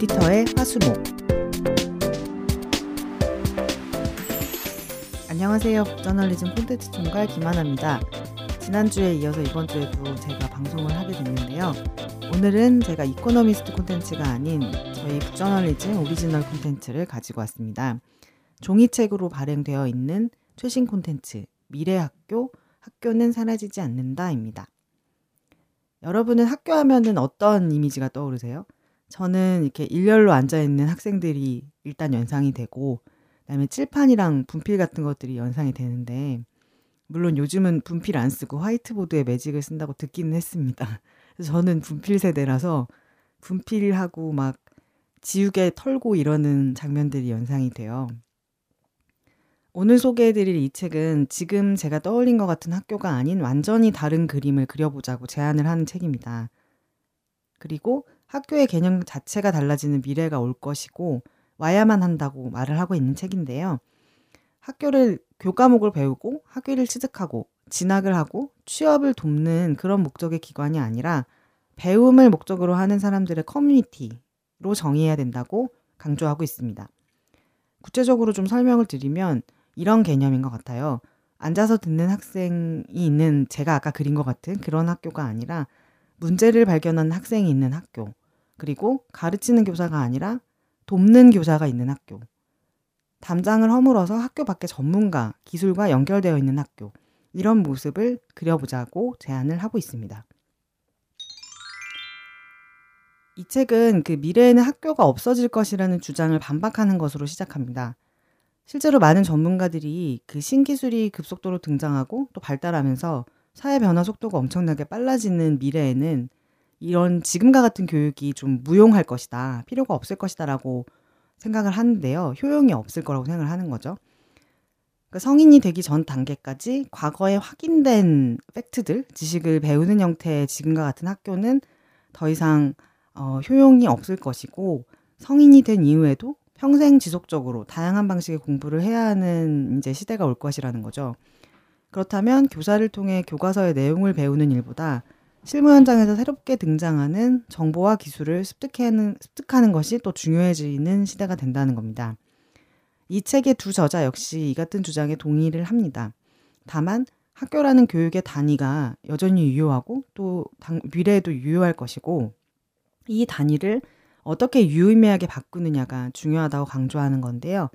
에디터의 화수목 안녕하세요. 북저널리즘 콘텐츠 총괄 김하나입니다. 지난주에 이어서 이번 주에도 제가 방송을 하게 됐는데요. 오늘은 제가 이코노미스트 콘텐츠가 아닌 저희 북저널리즘 오리지널 콘텐츠를 가지고 왔습니다. 종이책으로 발행되어 있는 최신 콘텐츠 미래학교 학교는 사라지지 않는다입니다. 여러분은 학교 하면은 어떤 이미지가 떠오르세요? 저는 이렇게 일렬로 앉아 있는 학생들이 일단 연상이 되고 그다음에 칠판이랑 분필 같은 것들이 연상이 되는데 물론 요즘은 분필 안 쓰고 화이트보드에 매직을 쓴다고 듣기는 했습니다. 그래서 저는 분필 세대라서 분필하고 막 지우개 털고 이러는 장면들이 연상이 돼요. 오늘 소개해드릴 이 책은 지금 제가 떠올린 것 같은 학교가 아닌 완전히 다른 그림을 그려보자고 제안을 하는 책입니다. 그리고 학교의 개념 자체가 달라지는 미래가 올 것이고 와야만 한다고 말을 하고 있는 책인데요. 학교를 교과목을 배우고 학위를 취득하고 진학을 하고 취업을 돕는 그런 목적의 기관이 아니라 배움을 목적으로 하는 사람들의 커뮤니티로 정의해야 된다고 강조하고 있습니다. 구체적으로 좀 설명을 드리면 이런 개념인 것 같아요. 앉아서 듣는 학생이 있는 제가 아까 그린 것 같은 그런 학교가 아니라 문제를 발견하는 학생이 있는 학교. 그리고 가르치는 교사가 아니라 돕는 교사가 있는 학교. 담장을 허물어서 학교 밖의 전문가, 기술과 연결되어 있는 학교. 이런 모습을 그려보자고 제안을 하고 있습니다. 이 책은 그 미래에는 학교가 없어질 것이라는 주장을 반박하는 것으로 시작합니다. 실제로 많은 전문가들이 그 신기술이 급속도로 등장하고 또 발달하면서 사회 변화 속도가 엄청나게 빨라지는 미래에는 이런 지금과 같은 교육이 좀 무용할 것이다. 필요가 없을 것이다라고 생각을 하는데요. 효용이 없을 거라고 생각을 하는 거죠. 그러니까 성인이 되기 전 단계까지 과거에 확인된 팩트들, 지식을 배우는 형태의 지금과 같은 학교는 더 이상 어, 효용이 없을 것이고 성인이 된 이후에도 평생 지속적으로 다양한 방식의 공부를 해야 하는 이제 시대가 올 것이라는 거죠. 그렇다면 교사를 통해 교과서의 내용을 배우는 일보다 실무 현장에서 새롭게 등장하는 정보와 기술을 습득하는, 습득하는 것이 또 중요해지는 시대가 된다는 겁니다. 이 책의 두 저자 역시 이 같은 주장에 동의를 합니다. 다만 학교라는 교육의 단위가 여전히 유효하고 또 미래에도 유효할 것이고 이 단위를 어떻게 유의미하게 바꾸느냐가 중요하다고 강조하는 건데요.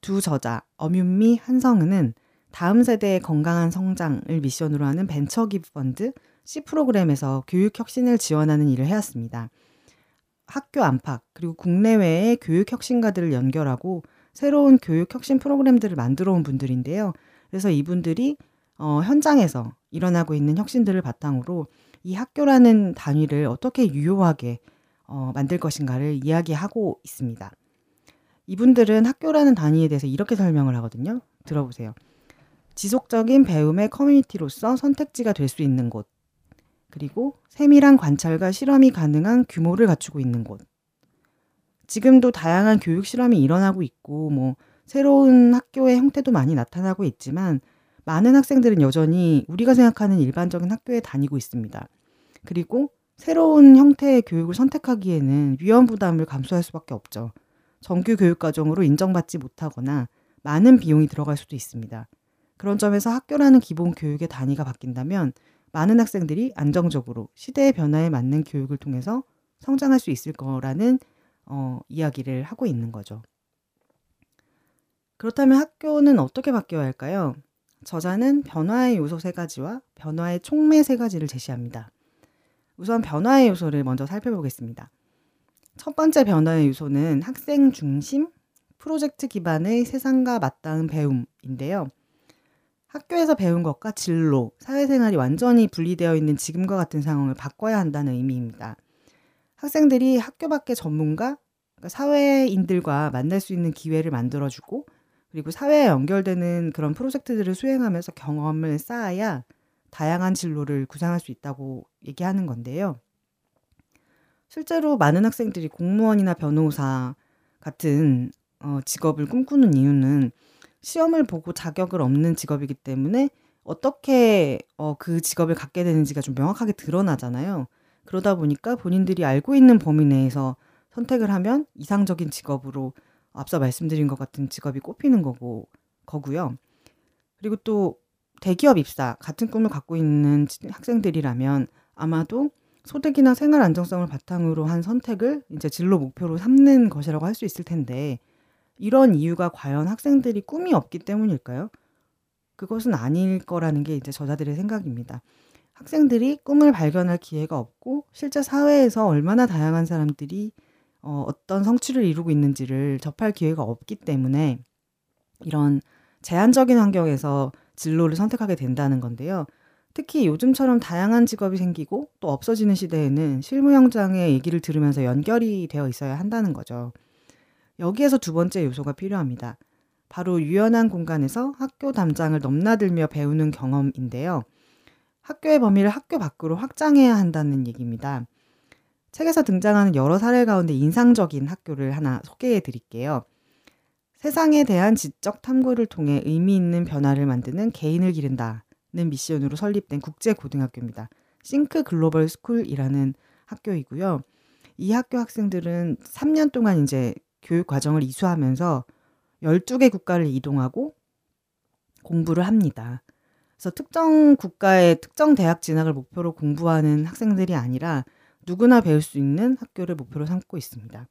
두 저자, 엄윤미, 한성은은 다음 세대의 건강한 성장을 미션으로 하는 벤처 기부 펀드 C 프로그램에서 교육 혁신을 지원하는 일을 해왔습니다. 학교 안팎 그리고 국내외의 교육 혁신가들을 연결하고 새로운 교육 혁신 프로그램들을 만들어 온 분들인데요. 그래서 이분들이 어, 현장에서 일어나고 있는 혁신들을 바탕으로 이 학교라는 단위를 어떻게 유효하게 어, 만들 것인가를 이야기하고 있습니다. 이분들은 학교라는 단위에 대해서 이렇게 설명을 하거든요. 들어보세요. 지속적인 배움의 커뮤니티로서 선택지가 될 수 있는 곳. 그리고 세밀한 관찰과 실험이 가능한 규모를 갖추고 있는 곳. 지금도 다양한 교육 실험이 일어나고 있고, 뭐, 새로운 학교의 형태도 많이 나타나고 있지만, 많은 학생들은 여전히 우리가 생각하는 일반적인 학교에 다니고 있습니다. 그리고 새로운 형태의 교육을 선택하기에는 위험 부담을 감수할 수밖에 없죠. 정규 교육 과정으로 인정받지 못하거나 많은 비용이 들어갈 수도 있습니다. 그런 점에서 학교라는 기본 교육의 단위가 바뀐다면 많은 학생들이 안정적으로 시대의 변화에 맞는 교육을 통해서 성장할 수 있을 거라는 어, 이야기를 하고 있는 거죠. 그렇다면 학교는 어떻게 바뀌어야 할까요? 저자는 변화의 요소 세 가지와 변화의 촉매 세 가지를 제시합니다. 우선 변화의 요소를 먼저 살펴보겠습니다. 첫 번째 변화의 요소는 학생 중심 프로젝트 기반의 세상과 맞닿은 배움인데요. 학교에서 배운 것과 진로, 사회생활이 완전히 분리되어 있는 지금과 같은 상황을 바꿔야 한다는 의미입니다. 학생들이 학교 밖의 전문가, 그러니까 사회인들과 만날 수 있는 기회를 만들어주고, 그리고 사회에 연결되는 그런 프로젝트들을 수행하면서 경험을 쌓아야 다양한 진로를 구상할 수 있다고 얘기하는 건데요. 실제로 많은 학생들이 공무원이나 변호사 같은 어, 직업을 꿈꾸는 이유는 시험을 보고 자격을 없는 직업이기 때문에 어떻게 어, 그 직업을 갖게 되는지가 좀 명확하게 드러나잖아요. 그러다 보니까 본인들이 알고 있는 범위 내에서 선택을 하면 이상적인 직업으로 앞서 말씀드린 것 같은 직업이 꼽히는 거고 거고요. 그리고 또 대기업 입사 같은 꿈을 갖고 있는 학생들이라면 아마도 소득이나 생활 안정성을 바탕으로 한 선택을 이제 진로 목표로 삼는 것이라고 할 수 있을 텐데 이런 이유가 과연 학생들이 꿈이 없기 때문일까요? 그것은 아닐 거라는 게 이제 저자들의 생각입니다. 학생들이 꿈을 발견할 기회가 없고 실제 사회에서 얼마나 다양한 사람들이 어, 어떤 성취를 이루고 있는지를 접할 기회가 없기 때문에 이런 제한적인 환경에서 진로를 선택하게 된다는 건데요. 특히 요즘처럼 다양한 직업이 생기고 또 없어지는 시대에는 실무 현장의 얘기를 들으면서 연결이 되어 있어야 한다는 거죠. 여기에서 두 번째 요소가 필요합니다. 바로 유연한 공간에서 학교 담장을 넘나들며 배우는 경험인데요. 학교의 범위를 학교 밖으로 확장해야 한다는 얘기입니다. 책에서 등장하는 여러 사례 가운데 인상적인 학교를 하나 소개해 드릴게요. 세상에 대한 지적 탐구를 통해 의미 있는 변화를 만드는 개인을 기른다는 미션으로 설립된 국제 고등학교입니다. Think Global School이라는 학교이고요. 이 학교 학생들은 3년 동안 이제 교육 과정을 이수하면서 12개 국가를 이동하고 공부를 합니다. 그래서 특정 국가의 특정 대학 진학을 목표로 공부하는 학생들이 아니라 누구나 배울 수 있는 학교를 목표로 삼고 있습니다.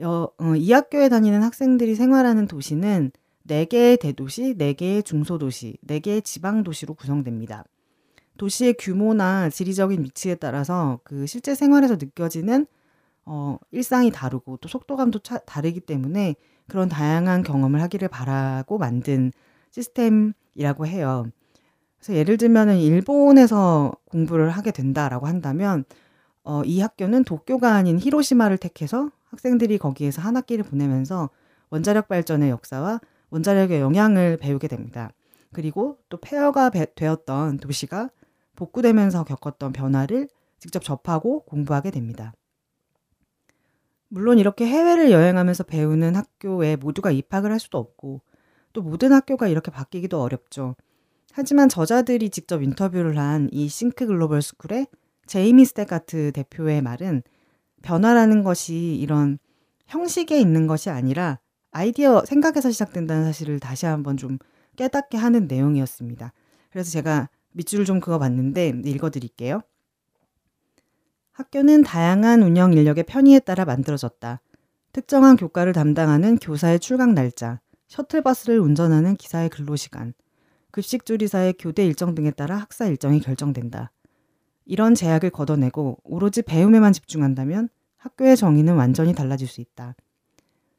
여, 어, 이 학교에 다니는 학생들이 생활하는 도시는 4개의 대도시, 4개의 중소도시, 4개의 지방도시로 구성됩니다. 도시의 규모나 지리적인 위치에 따라서 그 실제 생활에서 느껴지는 어, 일상이 다르고 또 속도감도 차, 다르기 때문에 그런 다양한 경험을 하기를 바라고 만든 시스템이라고 해요. 그래서 예를 들면은 일본에서 공부를 하게 된다라고 한다면 어, 이 학교는 도쿄가 아닌 히로시마를 택해서 학생들이 거기에서 한 학기를 보내면서 원자력 발전의 역사와 원자력의 영향을 배우게 됩니다. 그리고 또 폐허가 배, 되었던 도시가 복구되면서 겪었던 변화를 직접 접하고 공부하게 됩니다. 물론 이렇게 해외를 여행하면서 배우는 학교에 모두가 입학을 할 수도 없고 또 모든 학교가 이렇게 바뀌기도 어렵죠. 하지만 저자들이 직접 인터뷰를 한 이 Think Global School의 제이미 스테가트 대표의 말은 변화라는 것이 이런 형식에 있는 것이 아니라 아이디어 생각에서 시작된다는 사실을 다시 한번 좀 깨닫게 하는 내용이었습니다. 그래서 제가 밑줄을 좀 그어 봤는데 읽어 드릴게요. 학교는 다양한 운영 인력의 편의에 따라 만들어졌다. 특정한 교과를 담당하는 교사의 출강 날짜, 셔틀버스를 운전하는 기사의 근로시간, 급식조리사의 교대 일정 등에 따라 학사 일정이 결정된다. 이런 제약을 걷어내고 오로지 배움에만 집중한다면 학교의 정의는 완전히 달라질 수 있다.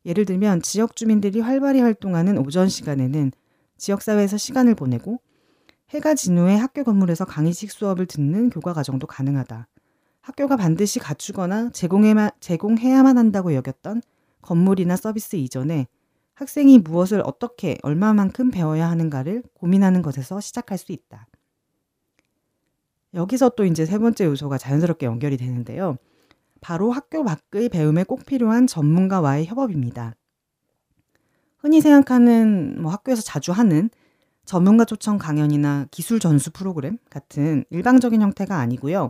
예를 들면 지역 주민들이 활발히 활동하는 오전 시간에는 지역사회에서 시간을 보내고 해가 진 후에 학교 건물에서 강의식 수업을 듣는 교과 과정도 가능하다. 학교가 반드시 갖추거나 제공해만, 제공해야만 한다고 여겼던 건물이나 서비스 이전에 학생이 무엇을 어떻게 얼마만큼 배워야 하는가를 고민하는 것에서 시작할 수 있다. 여기서 또 이제 세 번째 요소가 자연스럽게 연결이 되는데요. 바로 학교 밖의 배움에 꼭 필요한 전문가와의 협업입니다. 흔히 생각하는 뭐 학교에서 자주 하는 전문가 초청 강연이나 기술 전수 프로그램 같은 일방적인 형태가 아니고요.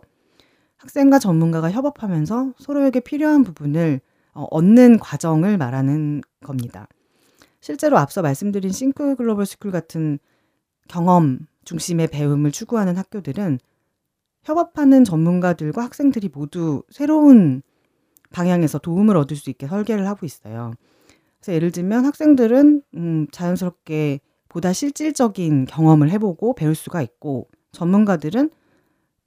학생과 전문가가 협업하면서 서로에게 필요한 부분을 어, 얻는 과정을 말하는 겁니다. 실제로 앞서 말씀드린 Think Global School 같은 경험 중심의 배움을 추구하는 학교들은 협업하는 전문가들과 학생들이 모두 새로운 방향에서 도움을 얻을 수 있게 설계를 하고 있어요. 그래서 예를 들면 학생들은 음, 자연스럽게 보다 실질적인 경험을 해보고 배울 수가 있고 전문가들은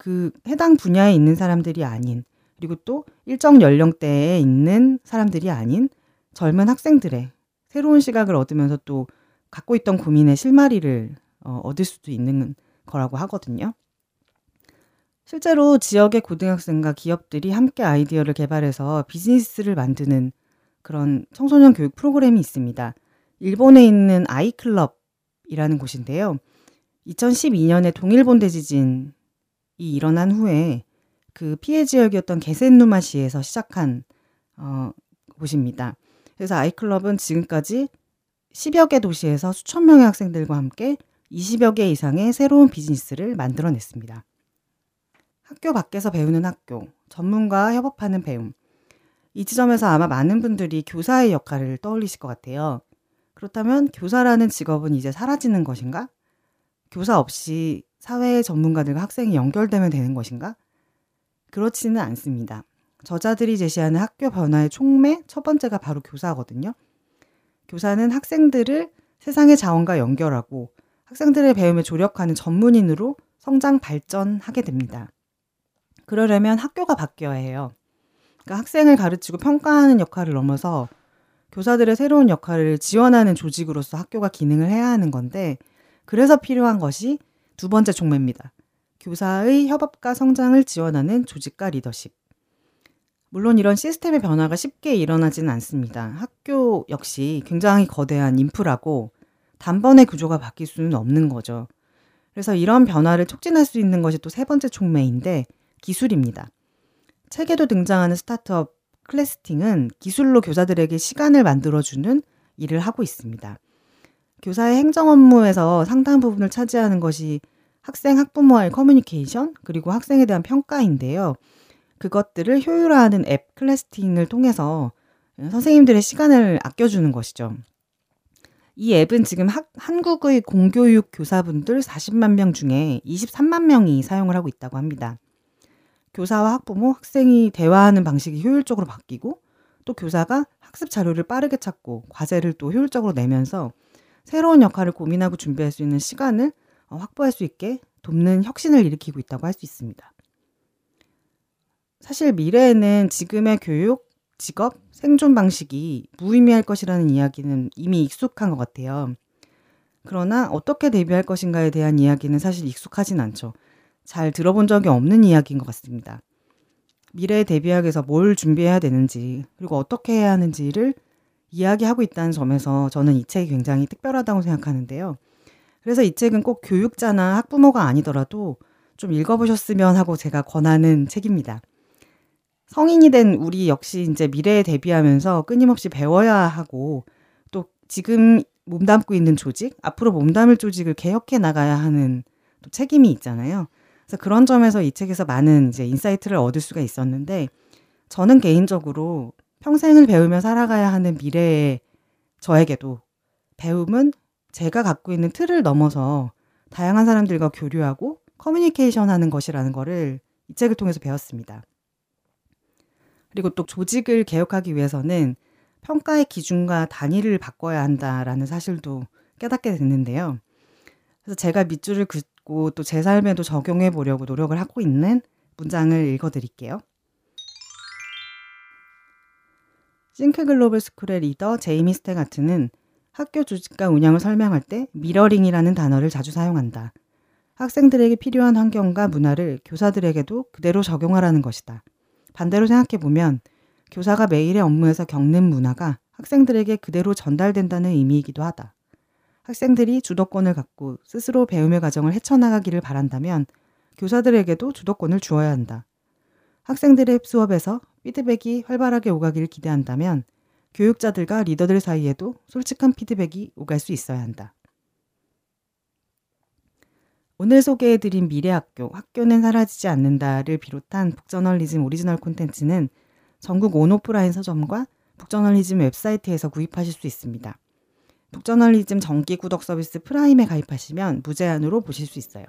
그 해당 분야에 있는 사람들이 아닌 그리고 또 일정 연령대에 있는 사람들이 아닌 젊은 학생들의 새로운 시각을 얻으면서 또 갖고 있던 고민의 실마리를 어, 얻을 수도 있는 거라고 하거든요. 실제로 지역의 고등학생과 기업들이 함께 아이디어를 개발해서 비즈니스를 만드는 그런 청소년 교육 프로그램이 있습니다. 일본에 있는 아이클럽이라는 곳인데요. 2012년에 동일본 대지진이 일어난 후에 그 피해 지역이었던 게센누마시에서 시작한 어, 곳입니다. 그래서 아이클럽은 지금까지 10여 개 도시에서 수천 명의 학생들과 함께 20여 개 이상의 새로운 비즈니스를 만들어냈습니다. 학교 밖에서 배우는 학교, 전문가와 협업하는 배움. 이 지점에서 아마 많은 분들이 교사의 역할을 떠올리실 것 같아요. 그렇다면 교사라는 직업은 이제 사라지는 것인가? 교사 없이 사회 전문가들과 학생이 연결되면 되는 것인가? 그렇지는 않습니다. 저자들이 제시하는 학교 변화의 촉매 첫 번째가 바로 교사거든요. 교사는 학생들을 세상의 자원과 연결하고 학생들의 배움에 조력하는 전문인으로 성장 발전하게 됩니다. 그러려면 학교가 바뀌어야 해요. 그러니까 학생을 가르치고 평가하는 역할을 넘어서 교사들의 새로운 역할을 지원하는 조직으로서 학교가 기능을 해야 하는 건데 그래서 필요한 것이 두 번째 촉매입니다. 교사의 협업과 성장을 지원하는 조직과 리더십. 물론 이런 시스템의 변화가 쉽게 일어나지는 않습니다. 학교 역시 굉장히 거대한 인프라고 단번에 구조가 바뀔 수는 없는 거죠. 그래서 이런 변화를 촉진할 수 있는 것이 또 세 번째 촉매인데 기술입니다. 책에도 등장하는 스타트업 클래스팅은 기술로 교사들에게 시간을 만들어주는 일을 하고 있습니다. 교사의 행정 업무에서 상당 부분을 차지하는 것이 학생, 학부모와의 커뮤니케이션, 그리고 학생에 대한 평가인데요. 그것들을 효율화하는 앱 클래스팅을 통해서 선생님들의 시간을 아껴주는 것이죠. 이 앱은 지금 학, 한국의 공교육 교사분들 40만 명 중에 23만 명이 사용을 하고 있다고 합니다. 교사와 학부모, 학생이 대화하는 방식이 효율적으로 바뀌고 또 교사가 학습 자료를 빠르게 찾고 과제를 또 효율적으로 내면서 새로운 역할을 고민하고 준비할 수 있는 시간을 어, 확보할 수 있게 돕는 혁신을 일으키고 있다고 할 수 있습니다. 사실 미래에는 지금의 교육, 직업, 생존 방식이 무의미할 것이라는 이야기는 이미 익숙한 것 같아요. 그러나 어떻게 대비할 것인가에 대한 이야기는 사실 익숙하진 않죠. 잘 들어본 적이 없는 이야기인 것 같습니다. 미래에 대비하기 위해서 뭘 준비해야 되는지, 그리고 어떻게 해야 하는지를 이야기하고 있다는 점에서 저는 이 책이 굉장히 특별하다고 생각하는데요. 그래서 이 책은 꼭 교육자나 학부모가 아니더라도 좀 읽어보셨으면 하고 제가 권하는 책입니다. 성인이 된 우리 역시 이제 미래에 대비하면서 끊임없이 배워야 하고 또 지금 몸담고 있는 조직, 앞으로 몸담을 조직을 개혁해 나가야 하는 또 책임이 있잖아요. 그래서 그런 점에서 이 책에서 많은 이제 insight를 얻을 수가 있었는데 저는 개인적으로 평생을 배우며 살아가야 하는 미래의 저에게도 배움은 제가 갖고 있는 틀을 넘어서 다양한 사람들과 교류하고 커뮤니케이션 하는 것이라는 거를 이 책을 통해서 배웠습니다. 그리고 또 조직을 개혁하기 위해서는 평가의 기준과 단위를 바꿔야 한다라는 사실도 깨닫게 됐는데요. 그래서 제가 밑줄을 긋고 또 제 삶에도 적용해 보려고 노력을 하고 있는 문장을 읽어 드릴게요. THINK Global School의 리더 제이미 스테가트는 학교 조직과 운영을 설명할 때 미러링이라는 단어를 자주 사용한다. 학생들에게 필요한 환경과 문화를 교사들에게도 그대로 적용하라는 것이다. 반대로 생각해 보면 교사가 매일의 업무에서 겪는 문화가 학생들에게 그대로 전달된다는 의미이기도 하다. 학생들이 주도권을 갖고 스스로 배움의 과정을 헤쳐나가기를 바란다면 교사들에게도 주도권을 주어야 한다. 학생들의 수업에서 피드백이 활발하게 오가기를 기대한다면 교육자들과 리더들 사이에도 솔직한 피드백이 오갈 수 있어야 한다. 오늘 소개해드린 미래학교, 학교는 사라지지 않는다를 비롯한 북저널리즘 오리지널 콘텐츠는 전국 온오프라인 서점과 북저널리즘 웹사이트에서 구입하실 수 있습니다. 북저널리즘 정기 구독 서비스 프라임에 가입하시면 무제한으로 보실 수 있어요.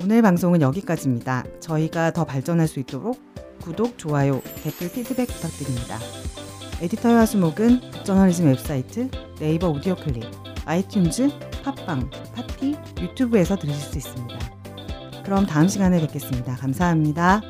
오늘 방송은 여기까지입니다. 저희가 더 발전할 수 있도록 구독, 좋아요, 댓글, 피드백 부탁드립니다. 에디터의 화수목은 북저널리즘 웹사이트, 네이버 오디오 클립, 아이튠즈, 팟빵, 팟티, 유튜브에서 들으실 수 있습니다. 그럼 다음 시간에 뵙겠습니다. 감사합니다.